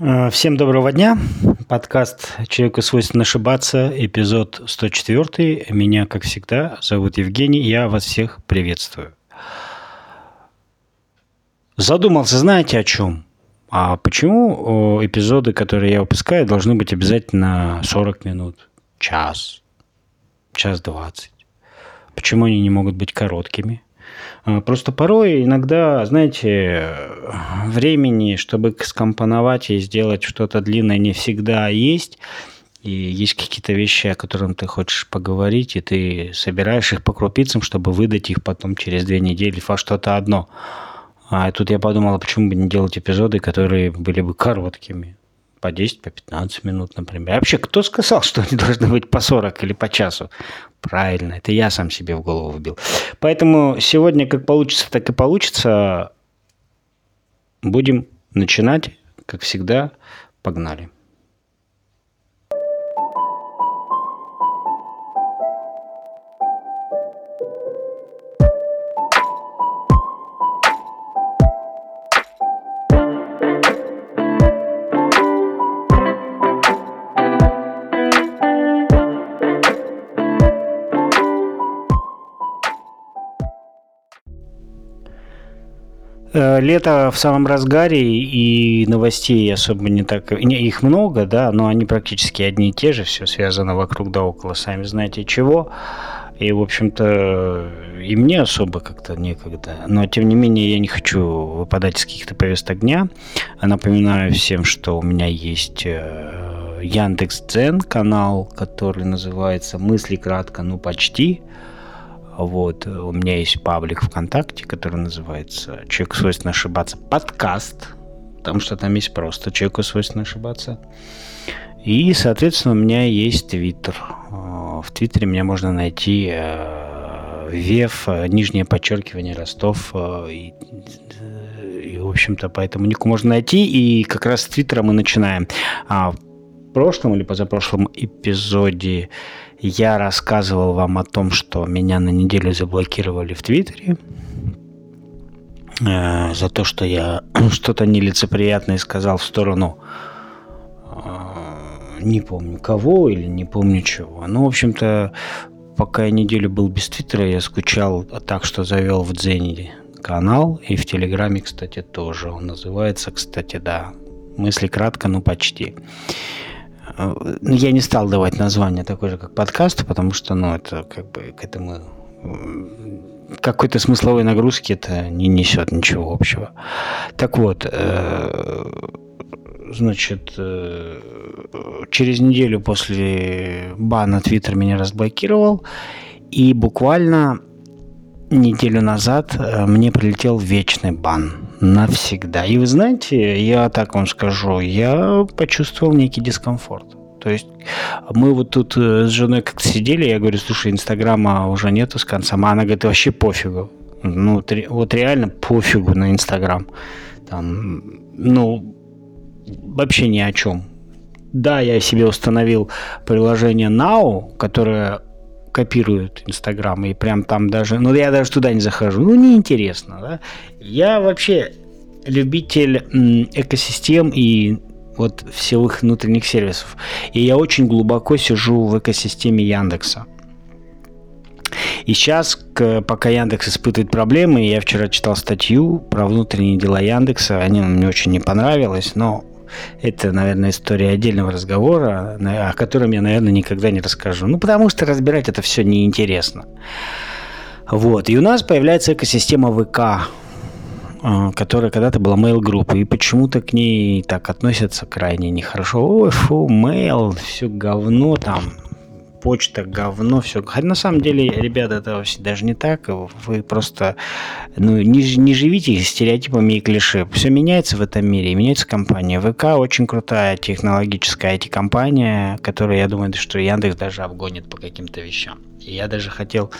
Э, всем доброго дня. Подкаст «Человеку свойственно ошибаться», эпизод 104. Меня, как всегда, зовут Евгений. Я вас всех приветствую. Задумался, знаете, о чем? А почему эпизоды, которые я выпускаю, должны быть обязательно 40 минут, час, час 20? Почему они не могут быть короткими? А, просто порой иногда, знаете, времени, чтобы скомпоновать и сделать что-то длинное, не всегда есть. И есть какие-то вещи, о которых ты хочешь поговорить, и ты собираешь их по крупицам, чтобы выдать их потом через две недели во что-то одно. А тут я подумал, а почему бы не делать эпизоды, которые были бы короткими по 10, по 15 минут, например. А вообще, кто сказал, что они должны быть по 40 или по часу? Правильно, это я сам себе в голову вбил. Поэтому сегодня как получится, так и получится. Будем начинать, как всегда. Погнали. Лето в самом разгаре, и новостей особо не так... Их много, да, но они практически одни и те же, все связано вокруг да около, сами знаете чего. И, в общем-то, и мне особо как-то некогда. Но, тем не менее, я не хочу выпадать из каких-то повесток дня. Напоминаю всем, что у меня есть э, Яндекс Дзен канал, который называется «Мысли кратко, ну почти». Вот, у меня есть паблик ВКонтакте, который называется «Человеку свойственно ошибаться» подкаст, потому что там есть просто «Человеку свойственно ошибаться». И, соответственно, у меня есть Твиттер. В Твиттере меня можно найти э, Вев, нижнее подчеркивание, Ростов. Э, и, и, в общем-то, по этому нику можно найти. И как раз с Твиттера мы начинаем. А в прошлом или позапрошлом эпизоде я рассказывал вам о том, что меня на неделю заблокировали в Твиттере э, за то, что я что-то нелицеприятное сказал в сторону э, не помню кого или не помню чего. Ну, в общем-то, пока я неделю был без Твиттера, я скучал так, что завел в Дзене канал, и в Телеграме, кстати, тоже. Он называется, кстати, да, мысли кратко, ну почти. Ну, я не стал давать название такое же, как подкаст, потому что, ну, это как бы к этому какой-то смысловой нагрузки это не несет ничего общего. Так вот, э, значит, э, через неделю после бана Твиттер меня разблокировал, и буквально неделю назад э, мне прилетел вечный бан навсегда. И вы знаете, я так вам скажу, я почувствовал некий дискомфорт. То есть мы вот тут э, с женой как-то сидели, я говорю, слушай, Инстаграма уже нету с конца. А она говорит, вообще пофигу. Ну, вот реально пофигу на Инстаграм. Там, ну, вообще ни о чем. Да, я себе установил приложение Now, которое копируют Инстаграм, и прям там даже, ну я даже туда не захожу, ну неинтересно, да. Я вообще любитель экосистем и вот всех внутренних сервисов. И я очень глубоко сижу в экосистеме Яндекса. И сейчас, пока Яндекс испытывает проблемы, я вчера читал статью про внутренние дела Яндекса, они мне очень не понравились, но это, наверное, история отдельного разговора, о котором я, наверное, никогда не расскажу. Ну, потому что разбирать это все неинтересно. Вот. И у нас появляется экосистема ВК, э, которая когда-то была mail группа и почему-то к ней так относятся крайне нехорошо. Ой, фу, mail, все говно там, почта, говно, все. Хотя на самом деле, ребята, это даже не так. Вы просто ну, не, не живите стереотипами и клише. Все меняется в этом мире, меняется компания. ВК очень крутая технологическая IT-компания, которая, я думаю, что Яндекс даже обгонит по каким-то вещам. И я даже хотел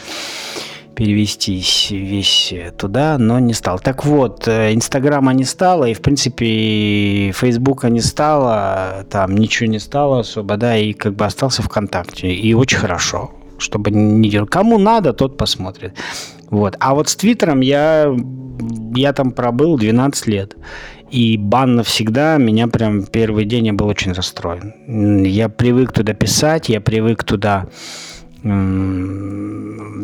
перевестись весь туда, но не стал. Так вот, э, Инстаграма не стало, и, в принципе, Фейсбука не стало, там ничего не стало особо, да, и как бы остался ВКонтакте. И очень хорошо, чтобы не делать. Кому надо, тот посмотрит. Вот. А вот с Твиттером я, я там пробыл 12 лет. И бан навсегда меня прям первый день я был очень расстроен. Я привык туда писать, я привык туда ну,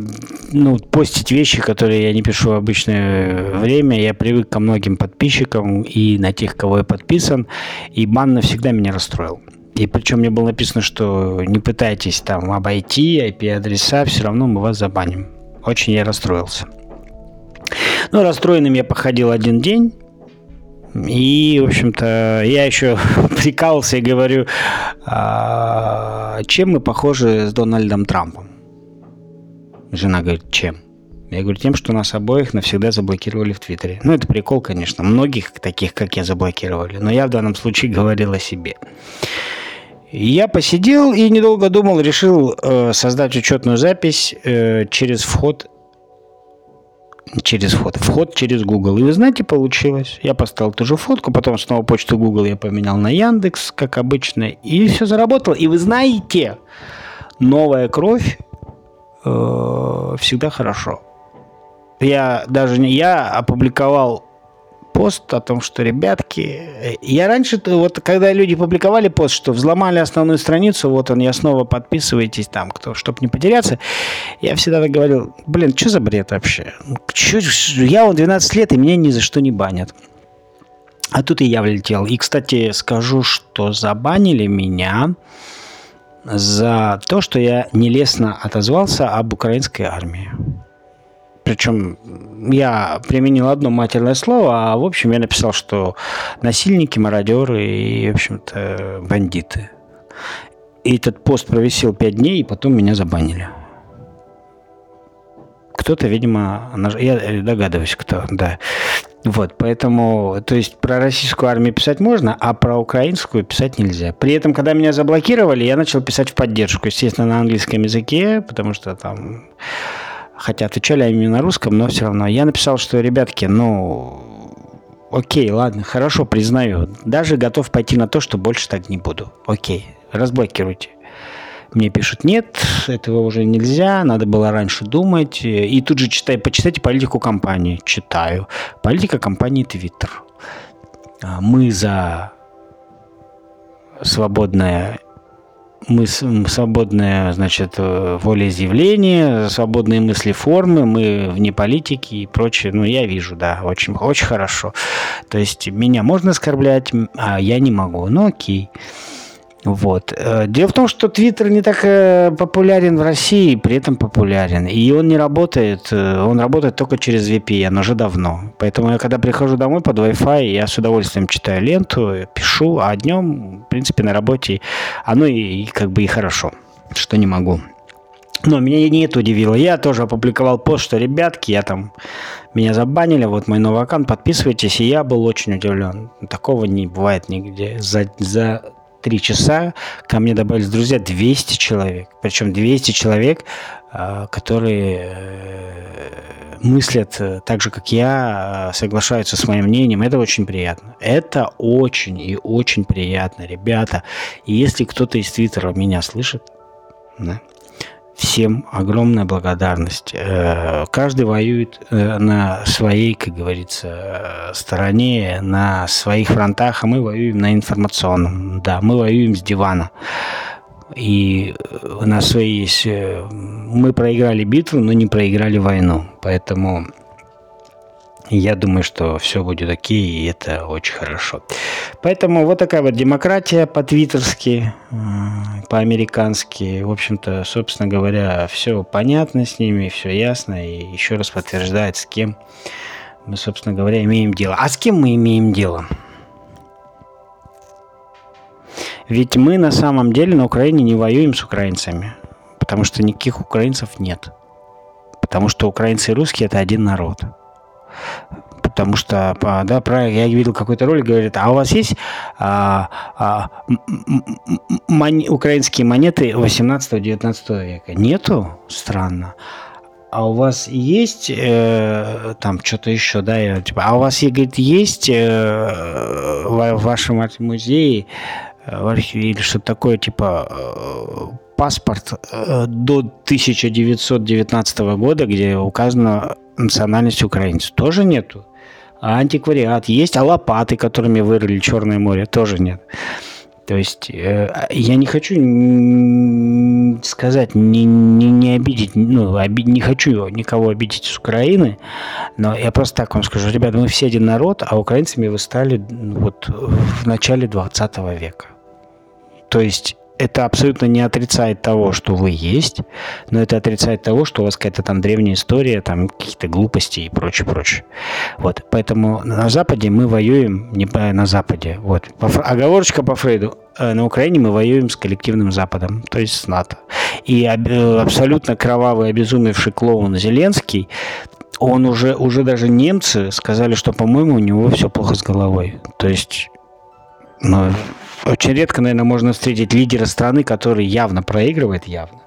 постить вещи, которые я не пишу в обычное время. Я привык ко многим подписчикам и на тех, кого я подписан. И бан навсегда меня расстроил. И причем мне было написано, что не пытайтесь там обойти IP-адреса, все равно мы вас забаним. Очень я расстроился. Ну, расстроенным я походил один день. И, в общем-то, я еще прикалывался и говорю, а, чем мы похожи с Дональдом Трампом? Жена говорит, чем? Я говорю, тем, что нас обоих навсегда заблокировали в Твиттере. Ну, это прикол, конечно. Многих таких, как я, заблокировали. Но я в данном случае говорил о себе. Я посидел и недолго думал, решил э, создать учетную запись э, через вход через вход. Вход через Google. И вы знаете, получилось. Я поставил ту же фотку, потом снова почту Google я поменял на Яндекс, как обычно, и все заработало. И вы знаете, новая кровь э, всегда хорошо. Я даже не я опубликовал пост о том, что, ребятки, я раньше, вот когда люди публиковали пост, что взломали основную страницу, вот он, я снова подписывайтесь там, кто, чтобы не потеряться, я всегда говорил, блин, что за бред вообще? Чё, я вот 12 лет, и меня ни за что не банят. А тут и я влетел. И, кстати, скажу, что забанили меня за то, что я нелестно отозвался об украинской армии. Причем я применил одно матерное слово, а в общем я написал, что насильники, мародеры и, в общем-то, бандиты. И этот пост провисел пять дней, и потом меня забанили. Кто-то, видимо, я догадываюсь, кто, да. Вот, поэтому, то есть про российскую армию писать можно, а про украинскую писать нельзя. При этом, когда меня заблокировали, я начал писать в поддержку, естественно, на английском языке, потому что там хотя отвечали они на русском, но все равно. Я написал, что, ребятки, ну, окей, ладно, хорошо, признаю. Даже готов пойти на то, что больше так не буду. Окей, разблокируйте. Мне пишут, нет, этого уже нельзя, надо было раньше думать. И тут же читай, почитайте политику компании. Читаю. Политика компании Twitter. А, мы за свободное мы свободное, значит, э, волеизъявление, свободные мысли формы, мы вне политики и прочее. Ну, я вижу, да, очень, очень хорошо. То есть меня можно оскорблять, а я не могу. Ну, окей. Вот. Э, дело в том, что Твиттер не так э, популярен в России, при этом популярен. И он не работает, э, он работает только через VPN уже давно. Поэтому я когда прихожу домой под Wi-Fi, я с удовольствием читаю ленту, пишу, а днем, в принципе, на работе оно и, и как бы и хорошо, что не могу. Но меня не это удивило. Я тоже опубликовал пост, что, ребятки, я там, меня забанили, вот мой новый аккаунт, подписывайтесь. И я был очень удивлен. Такого не бывает нигде. За, за три часа ко мне добавились друзья 200 человек. Причем 200 человек, а, которые э, мыслят э, так же, как я, соглашаются с моим мнением. Это очень приятно. Это очень и очень приятно, ребята. И если кто-то из Твиттера меня слышит, да, Всем огромная благодарность. Э, каждый воюет э, на своей, как говорится, стороне, на своих фронтах, а мы воюем на информационном. Да, мы воюем с дивана. И у нас свои есть... Э, мы проиграли битву, но не проиграли войну. Поэтому я думаю, что все будет окей, и это очень хорошо. Поэтому вот такая вот демократия по-твиттерски, э, по-американски. В общем-то, собственно говоря, все понятно с ними, все ясно. И еще раз подтверждает, с кем мы, собственно говоря, имеем дело. А с кем мы имеем дело? Ведь мы на самом деле на Украине не воюем с украинцами, потому что никаких украинцев нет. Потому что украинцы и русские – это один народ – потому что, да, про, я видел какой-то ролик, говорит, а у вас есть а, а, мон, украинские монеты 18-19 века? Нету? Странно. А у вас есть э, там что-то еще, да, типа, а у вас, говорит, есть э, в, в вашем музее э, в архиве или что-то такое, типа э, паспорт э, до 1919 года, где указано национальность украинцев, тоже нету. А антиквариат есть, а лопаты, которыми вырыли Черное море, тоже нет. То есть э, я не хочу сказать, не, не, не обидеть, ну, оби, не хочу никого обидеть с Украины, но я просто так вам скажу, ребята, мы все один народ, а украинцами вы стали вот в начале 20 века. То есть это абсолютно не отрицает того, что вы есть, но это отрицает того, что у вас какая-то там древняя история, там какие-то глупости и прочее, прочее. Вот, поэтому на Западе мы воюем не на Западе. Вот, оговорочка по Фрейду. Э, на Украине мы воюем с коллективным Западом, то есть с НАТО. И абсолютно кровавый, обезумевший клоун Зеленский, он уже, уже даже немцы сказали, что, по-моему, у него все плохо с головой. То есть, ну, очень редко, наверное, можно встретить лидера страны, который явно проигрывает, явно.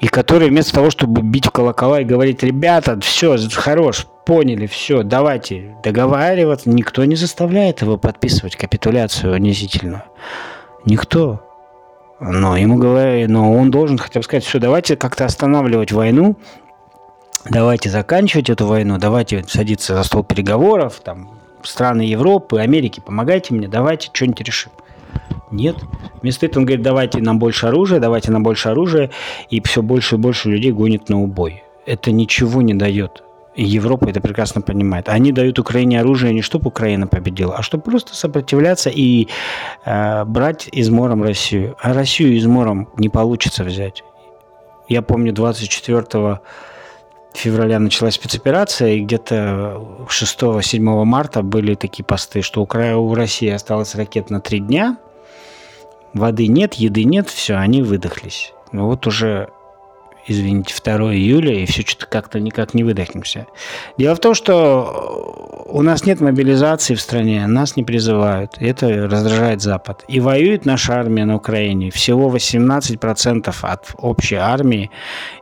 И который вместо того, чтобы бить в колокола и говорить, ребята, все, хорош, поняли, все, давайте договариваться, никто не заставляет его подписывать капитуляцию унизительную. Никто. Но ему говорят, но он должен хотя бы сказать, все, давайте как-то останавливать войну, давайте заканчивать эту войну, давайте садиться за стол переговоров, там, страны Европы, Америки, помогайте мне, давайте что-нибудь решим. Нет. Вместо этого он говорит, давайте нам больше оружия, давайте нам больше оружия, и все больше и больше людей гонит на убой. Это ничего не дает. И Европа это прекрасно понимает. Они дают Украине оружие не чтобы Украина победила, а чтобы просто сопротивляться и э, брать измором Россию. А Россию измором не получится взять. Я помню 24 февраля началась спецоперация, и где-то 6-7 марта были такие посты, что у России осталось ракет на три дня, воды нет, еды нет, все, они выдохлись. Ну вот уже, извините, 2 июля, и все что-то как-то никак не выдохнемся. Дело в том, что у нас нет мобилизации в стране, нас не призывают. Это раздражает Запад. И воюет наша армия на Украине. Всего 18% от общей армии.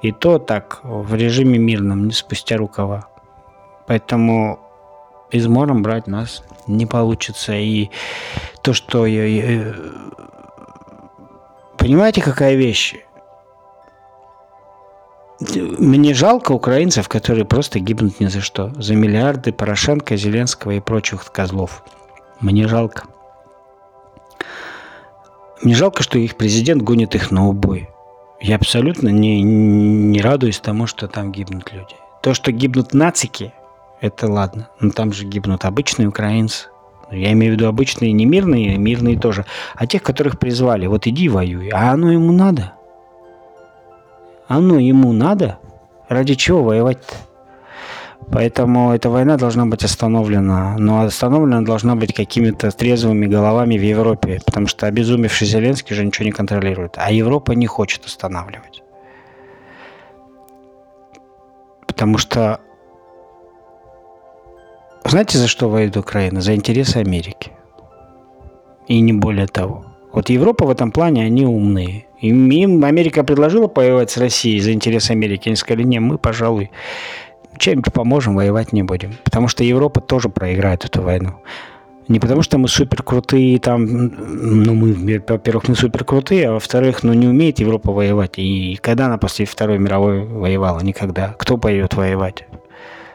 И то так, в режиме мирном, не спустя рукава. Поэтому измором брать нас не получится. И то, что я, Понимаете, какая вещь? Мне жалко украинцев, которые просто гибнут ни за что. За миллиарды Порошенко, Зеленского и прочих козлов. Мне жалко. Мне жалко, что их президент гонит их на убой. Я абсолютно не, не радуюсь тому, что там гибнут люди. То, что гибнут нацики, это ладно. Но там же гибнут обычные украинцы. Я имею в виду обычные, не мирные, мирные тоже. А тех, которых призвали, вот иди воюй. А оно ему надо? Оно ему надо? Ради чего воевать-то? Поэтому эта война должна быть остановлена. Но остановлена должна быть какими-то трезвыми головами в Европе. Потому что обезумевший Зеленский же ничего не контролирует. А Европа не хочет останавливать. Потому что знаете, за что воюет Украина? За интересы Америки. И не более того. Вот Европа в этом плане, они умные. Им, им Америка предложила воевать с Россией за интересы Америки. Они сказали, не, мы, пожалуй, чем-нибудь поможем, воевать не будем. Потому что Европа тоже проиграет эту войну. Не потому что мы супер крутые, там, ну, мы, во-первых, не супер крутые, а во-вторых, ну, не умеет Европа воевать. И когда она после Второй мировой воевала? Никогда. Кто пойдет воевать?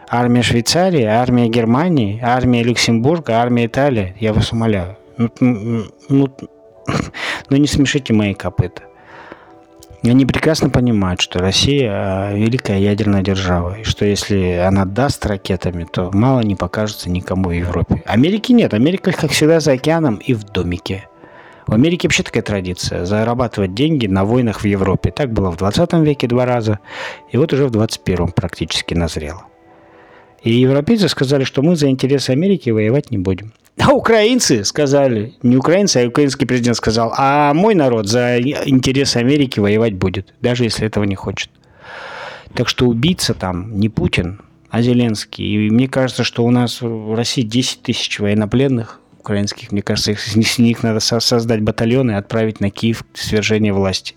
армия Швейцарии, армия Германии, армия Люксембурга, армия Италии. Я вас умоляю. Ну, ну, ну не смешите мои копыта. Они прекрасно понимают, что Россия а, великая ядерная держава, и что если она даст ракетами, то мало не покажется никому в Европе. Америки нет. Америка, как всегда, за океаном и в домике. В Америке вообще такая традиция – зарабатывать деньги на войнах в Европе. Так было в 20 веке два раза, и вот уже в 21 практически назрело. И европейцы сказали, что мы за интересы Америки воевать не будем. А украинцы сказали, не украинцы, а украинский президент сказал, а мой народ за интересы Америки воевать будет, даже если этого не хочет. Так что убийца там не Путин, а Зеленский. И мне кажется, что у нас в России 10 тысяч военнопленных украинских. Мне кажется, их, с них надо создать батальоны и отправить на Киев свержение власти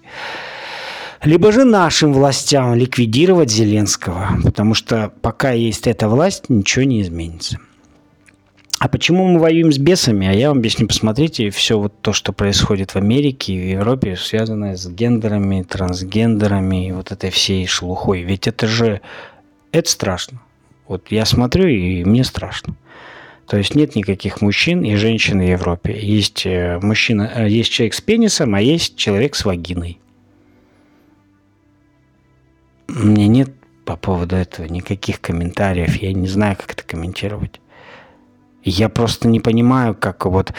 либо же нашим властям ликвидировать Зеленского, потому что пока есть эта власть, ничего не изменится. А почему мы воюем с бесами? А я вам объясню. Посмотрите, все вот то, что происходит в Америке и в Европе, связанное с гендерами, трансгендерами и вот этой всей шелухой. Ведь это же... Это страшно. Вот я смотрю, и мне страшно. То есть нет никаких мужчин и женщин в Европе. Есть э, мужчина, э, есть человек с пенисом, а есть человек с вагиной. Меня нет по поводу этого никаких комментариев. Я не знаю, как это комментировать. Я просто не понимаю, как вот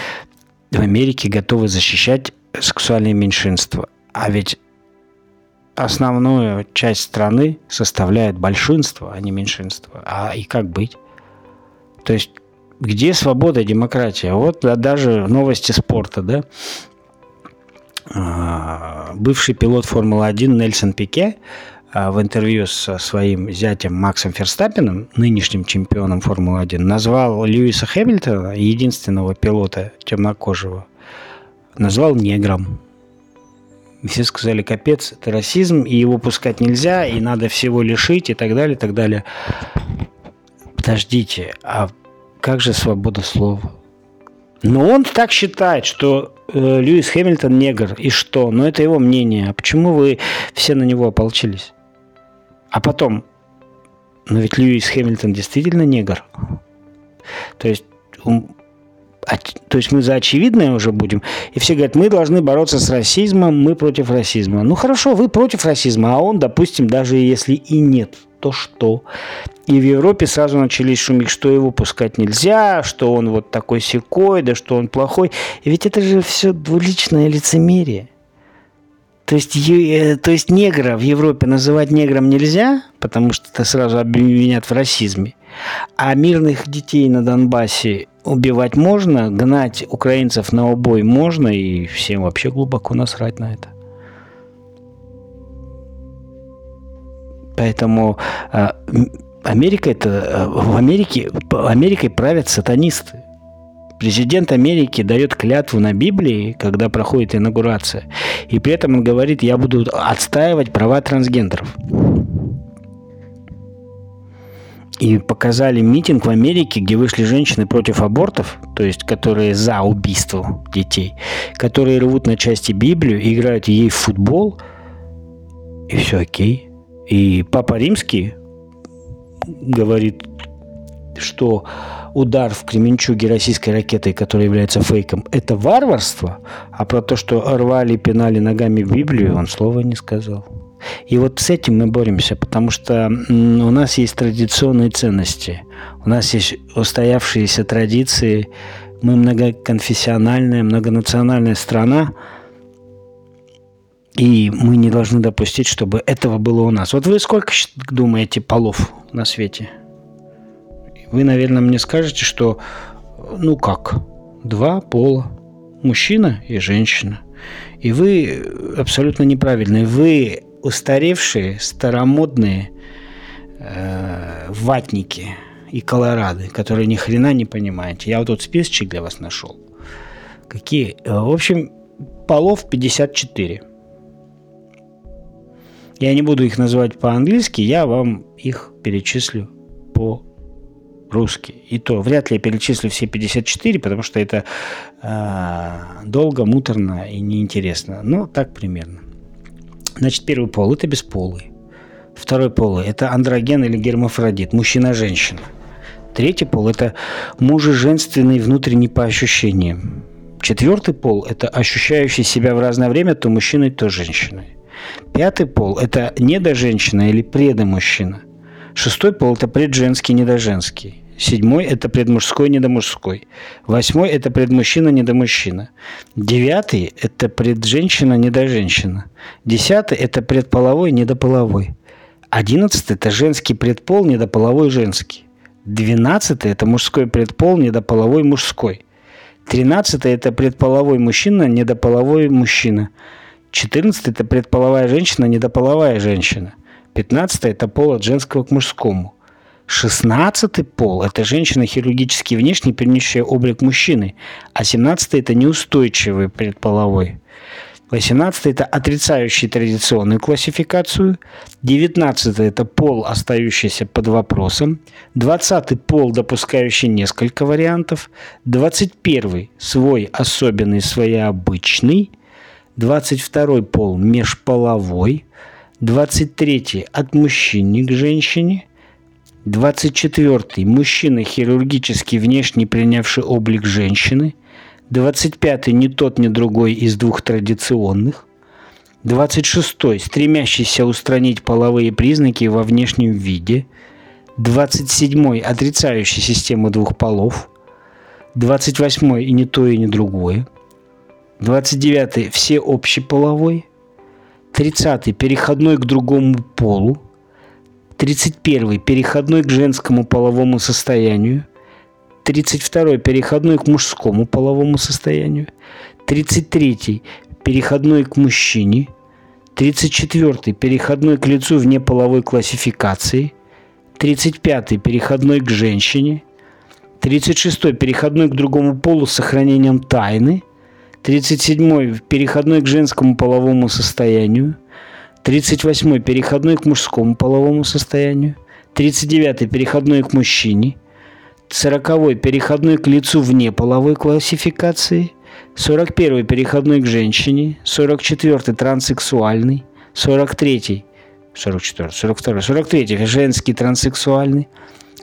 в Америке готовы защищать сексуальные меньшинства. А ведь основную часть страны составляет большинство, а не меньшинство. А и как быть? То есть где свобода и демократия? Вот да, даже новости спорта, да? А, бывший пилот Формулы-1 Нельсон Пике в интервью со своим зятем Максом Ферстаппином, нынешним чемпионом Формулы-1, назвал Льюиса Хэмилтона, единственного пилота темнокожего, назвал негром. Все сказали, капец, это расизм, и его пускать нельзя, и надо всего лишить, и так далее, и так далее. Подождите, а как же свобода слова? Но он так считает, что э, Льюис Хэмилтон негр, и что? Но это его мнение. А почему вы все на него ополчились? А потом, но ведь Льюис Хэмилтон действительно негр. То есть, то есть мы за очевидное уже будем. И все говорят, мы должны бороться с расизмом, мы против расизма. Ну хорошо, вы против расизма, а он, допустим, даже если и нет, то что? И в Европе сразу начались шумить, что его пускать нельзя, что он вот такой секой, да что он плохой. И ведь это же все двуличное лицемерие. То есть, э, то есть негра в Европе называть негром нельзя, потому что это сразу обвинят в расизме. А мирных детей на Донбассе убивать можно, гнать украинцев на убой можно, и всем вообще глубоко насрать на это. Поэтому э, Америка это э, в Америке Америкой правят сатанисты. Президент Америки дает клятву на Библии, когда проходит инаугурация, и при этом он говорит, я буду отстаивать права трансгендеров. И показали митинг в Америке, где вышли женщины против абортов, то есть которые за убийство детей, которые рвут на части Библию, играют ей в футбол, и все окей. И Папа Римский говорит, что удар в Кременчуге российской ракетой, которая является фейком, это варварство, а про то, что рвали, пинали ногами Библию, он слова не сказал. И вот с этим мы боремся, потому что у нас есть традиционные ценности, у нас есть устоявшиеся традиции, мы многоконфессиональная, многонациональная страна, и мы не должны допустить, чтобы этого было у нас. Вот вы сколько думаете полов на свете? Вы, наверное, мне скажете, что, ну как, два пола, мужчина и женщина. И вы абсолютно неправильные. Вы устаревшие, старомодные э, ватники и колорады, которые ни хрена не понимаете. Я вот тут списочек для вас нашел. Какие? В общем, полов 54. Я не буду их называть по-английски, я вам их перечислю по русский. И то вряд ли я перечислю все 54, потому что это э, долго, муторно и неинтересно. Но так примерно. Значит, первый пол – это бесполый. Второй пол – это андроген или гермафродит, мужчина-женщина. Третий пол – это мужеженственный внутренний по ощущениям. Четвертый пол – это ощущающий себя в разное время то мужчиной, то женщиной. Пятый пол – это недоженщина или предомужчина. Шестой пол – это предженский, недоженский. Седьмой – это предмужской, недомужской. Восьмой – это предмужчина, недомужчина. Девятый – это предженщина, недоженщина. Десятый – это предполовой, недополовой. Одиннадцатый – это женский предпол, недополовой, женский. Двенадцатый – это мужской предпол, недополовой, мужской. Тринадцатый – это предполовой мужчина, недополовой мужчина. Четырнадцатый – это предполовая женщина, недополовая женщина. Пятнадцатый – это пол от женского к мужскому. Шестнадцатый пол – это женщина хирургически внешне перенесшая облик мужчины, а семнадцатый – это неустойчивый предполовой. Восемнадцатый – это отрицающий традиционную классификацию. Девятнадцатый – это пол, остающийся под вопросом. Двадцатый – пол, допускающий несколько вариантов. Двадцать первый – свой особенный, своеобычный. Двадцать второй пол – межполовой. Двадцать третий – от мужчины к женщине – 24. Мужчина, хирургически внешне принявший облик женщины. 25. Ни тот, ни другой из двух традиционных. 26. Стремящийся устранить половые признаки во внешнем виде. 27. Отрицающий систему двух полов. 28. И не то, и не другое. 29. Все общеполовой. 30. Переходной к другому полу. 31. Переходной к женскому половому состоянию. 32. Переходной к мужскому половому состоянию. 33. Переходной к мужчине. 34. Переходной к лицу вне половой классификации. 35. Переходной к женщине. 36. Переходной к другому полу с сохранением тайны. 37. Переходной к женскому половому состоянию. 38. Переходной к мужскому половому состоянию. 39. Переходной к мужчине. 40. Переходной к лицу вне половой классификации. 41. Переходной к женщине. 44. Транссексуальный. 43. 44. 42. 43. Женский транссексуальный.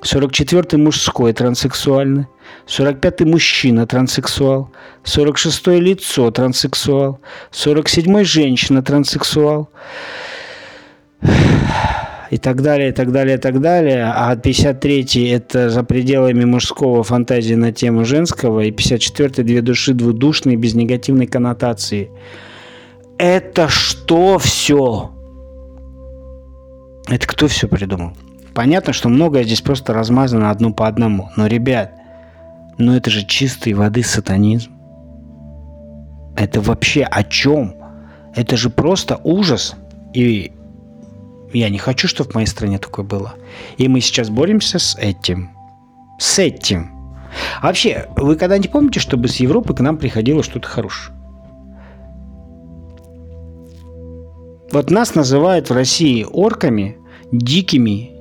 44 мужской транссексуальный, 45 мужчина транссексуал, 46 лицо транссексуал, 47 женщина транссексуал и так далее, и так далее, и так далее. А 53 это за пределами мужского фантазии на тему женского, и 54 две души двудушные без негативной коннотации. Это что все? Это кто все придумал? Понятно, что многое здесь просто размазано одно по одному. Но, ребят, ну это же чистой воды сатанизм. Это вообще о чем? Это же просто ужас. И я не хочу, чтобы в моей стране такое было. И мы сейчас боремся с этим. С этим. Вообще, вы когда-нибудь помните, чтобы с Европы к нам приходило что-то хорошее? Вот нас называют в России орками, дикими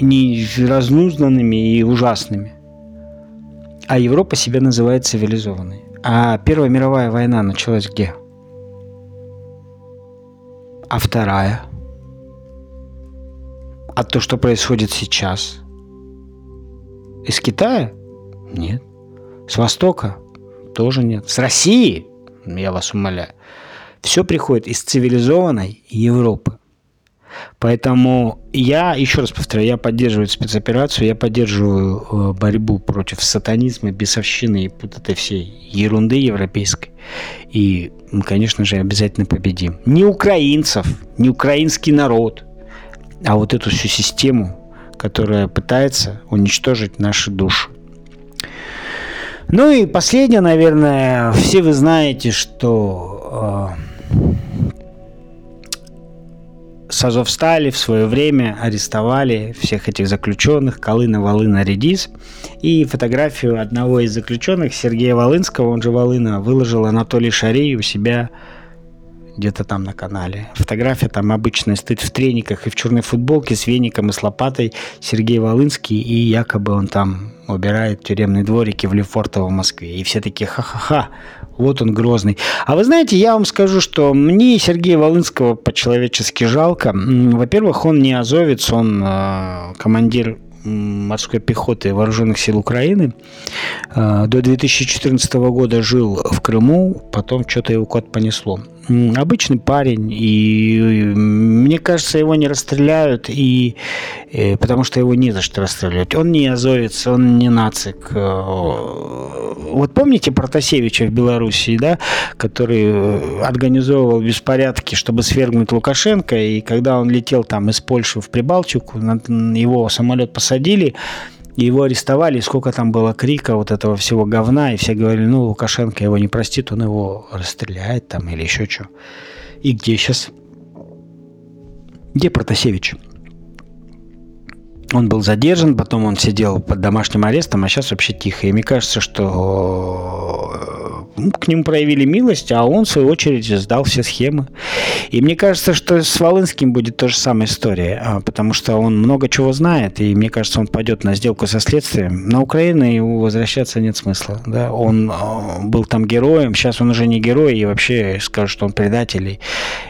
не разнузнанными и ужасными. А Европа себя называет цивилизованной. А Первая мировая война началась где? А вторая? А то, что происходит сейчас? Из Китая? Нет. С Востока? Тоже нет. С России? Я вас умоляю. Все приходит из цивилизованной Европы. Поэтому я, еще раз повторяю, я поддерживаю спецоперацию, я поддерживаю э, борьбу против сатанизма, бесовщины и вот этой всей ерунды европейской. И мы, конечно же, обязательно победим. Не украинцев, не украинский народ, а вот эту всю систему, которая пытается уничтожить наши души. Ну и последнее, наверное, все вы знаете, что с Азовстали в свое время арестовали всех этих заключенных, Колына, Волына, Редис. И фотографию одного из заключенных, Сергея Волынского, он же Волына, выложил Анатолий Шарей у себя где-то там на канале. Фотография там обычная, стоит в трениках и в черной футболке с веником и с лопатой Сергей Волынский, и якобы он там убирает тюремные дворики в Лефортово в Москве. И все такие ха-ха-ха, вот он грозный. А вы знаете, я вам скажу, что мне Сергея Волынского по-человечески жалко. Во-первых, он не азовец, он э, командир морской пехоты вооруженных сил Украины. Э, до 2014 года жил в Крыму, потом что-то его кот понесло обычный парень, и мне кажется, его не расстреляют, и, и э, потому что его не за что расстрелять. Он не азовец, он не нацик. Э, вот помните Протасевича в Белоруссии, да, который э, организовывал беспорядки, чтобы свергнуть Лукашенко, и когда он летел там из Польши в Прибалтику, его самолет посадили, его арестовали, и сколько там было крика вот этого всего говна, и все говорили, ну, Лукашенко его не простит, он его расстреляет там или еще что. И где сейчас? Где Протасевич? Он был задержан, потом он сидел под домашним арестом, а сейчас вообще тихо. И мне кажется, что ну, к нему проявили милость, а он, в свою очередь, сдал все схемы. И мне кажется, что с Волынским будет та же самая история, а, потому что он много чего знает, и мне кажется, он пойдет на сделку со следствием. На Украину ему возвращаться нет смысла. Да? Он а, был там героем, сейчас он уже не герой, и вообще скажут, что он предатель.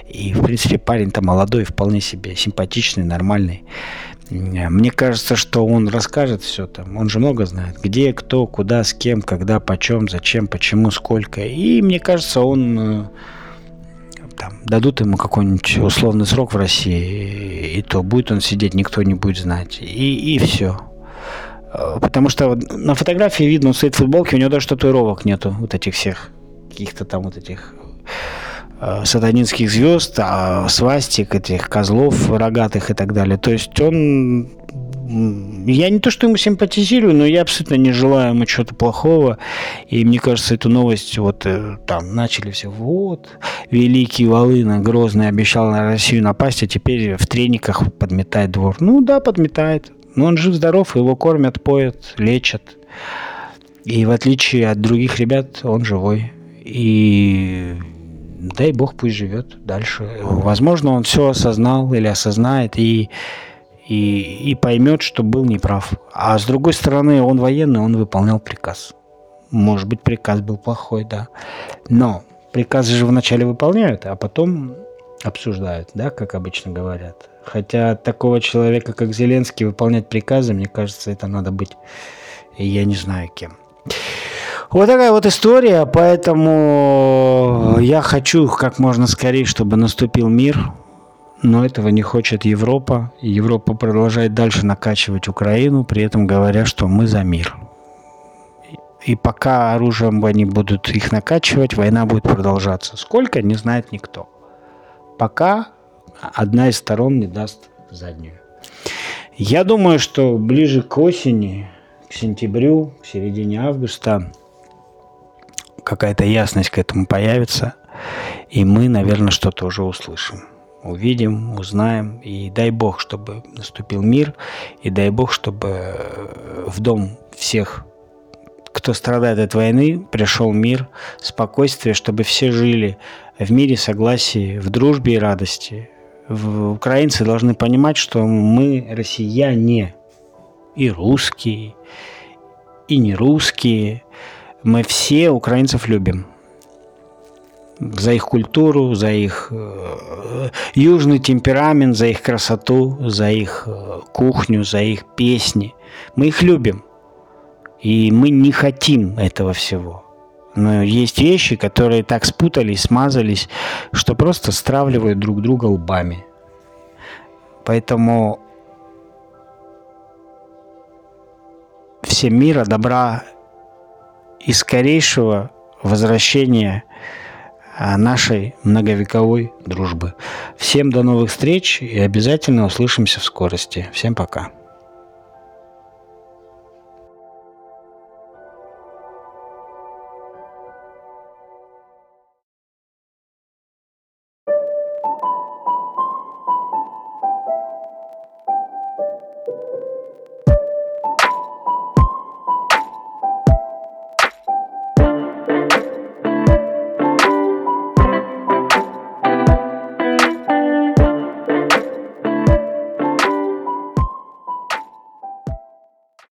И в принципе, парень-то молодой, вполне себе симпатичный, нормальный. Мне кажется, что он расскажет все там. Он же много знает. Где, кто, куда, с кем, когда, почем, зачем, почему, сколько. И мне кажется, он э, там, дадут ему какой-нибудь условный срок в России, и то будет он сидеть, никто не будет знать. И, и все. Э, потому что на фотографии видно, он стоит в футболке, у него даже татуировок нету, вот этих всех, каких-то там вот этих Э, сатанинских звезд, а свастик, этих козлов рогатых и так далее. То есть он я не то, что ему симпатизирую, но я абсолютно не желаю ему чего-то плохого. И мне кажется, эту новость вот э, там начали все. Вот, великий Волына Грозный обещал на Россию напасть, а теперь в трениках подметает двор. Ну да, подметает. Но он жив-здоров, его кормят, поят, лечат. И в отличие от других ребят, он живой. И дай бог пусть живет дальше. Возможно, он все осознал или осознает и, и, и поймет, что был неправ. А с другой стороны, он военный, он выполнял приказ. Может быть, приказ был плохой, да. Но приказы же вначале выполняют, а потом обсуждают, да, как обычно говорят. Хотя такого человека, как Зеленский, выполнять приказы, мне кажется, это надо быть, я не знаю кем. Вот такая вот история, поэтому я хочу как можно скорее, чтобы наступил мир, но этого не хочет Европа. Европа продолжает дальше накачивать Украину, при этом говоря, что мы за мир. И пока оружием они будут их накачивать, война будет продолжаться. Сколько, не знает никто. Пока одна из сторон не даст заднюю. Я думаю, что ближе к осени, к сентябрю, к середине августа какая-то ясность к этому появится, и мы, наверное, что-то уже услышим. Увидим, узнаем, и дай Бог, чтобы наступил мир, и дай Бог, чтобы э, в дом всех, кто страдает от войны, пришел мир, спокойствие, чтобы все жили в мире, согласии, в дружбе и радости. Украинцы должны понимать, что мы россияне, и русские, и не русские, мы все украинцев любим. За их культуру, за их э, южный темперамент, за их красоту, за их э, кухню, за их песни. Мы их любим. И мы не хотим этого всего. Но есть вещи, которые так спутались, смазались, что просто стравливают друг друга лбами. Поэтому всем мира, добра и скорейшего возвращения а, нашей многовековой дружбы. Всем до новых встреч и обязательно услышимся в скорости. Всем пока.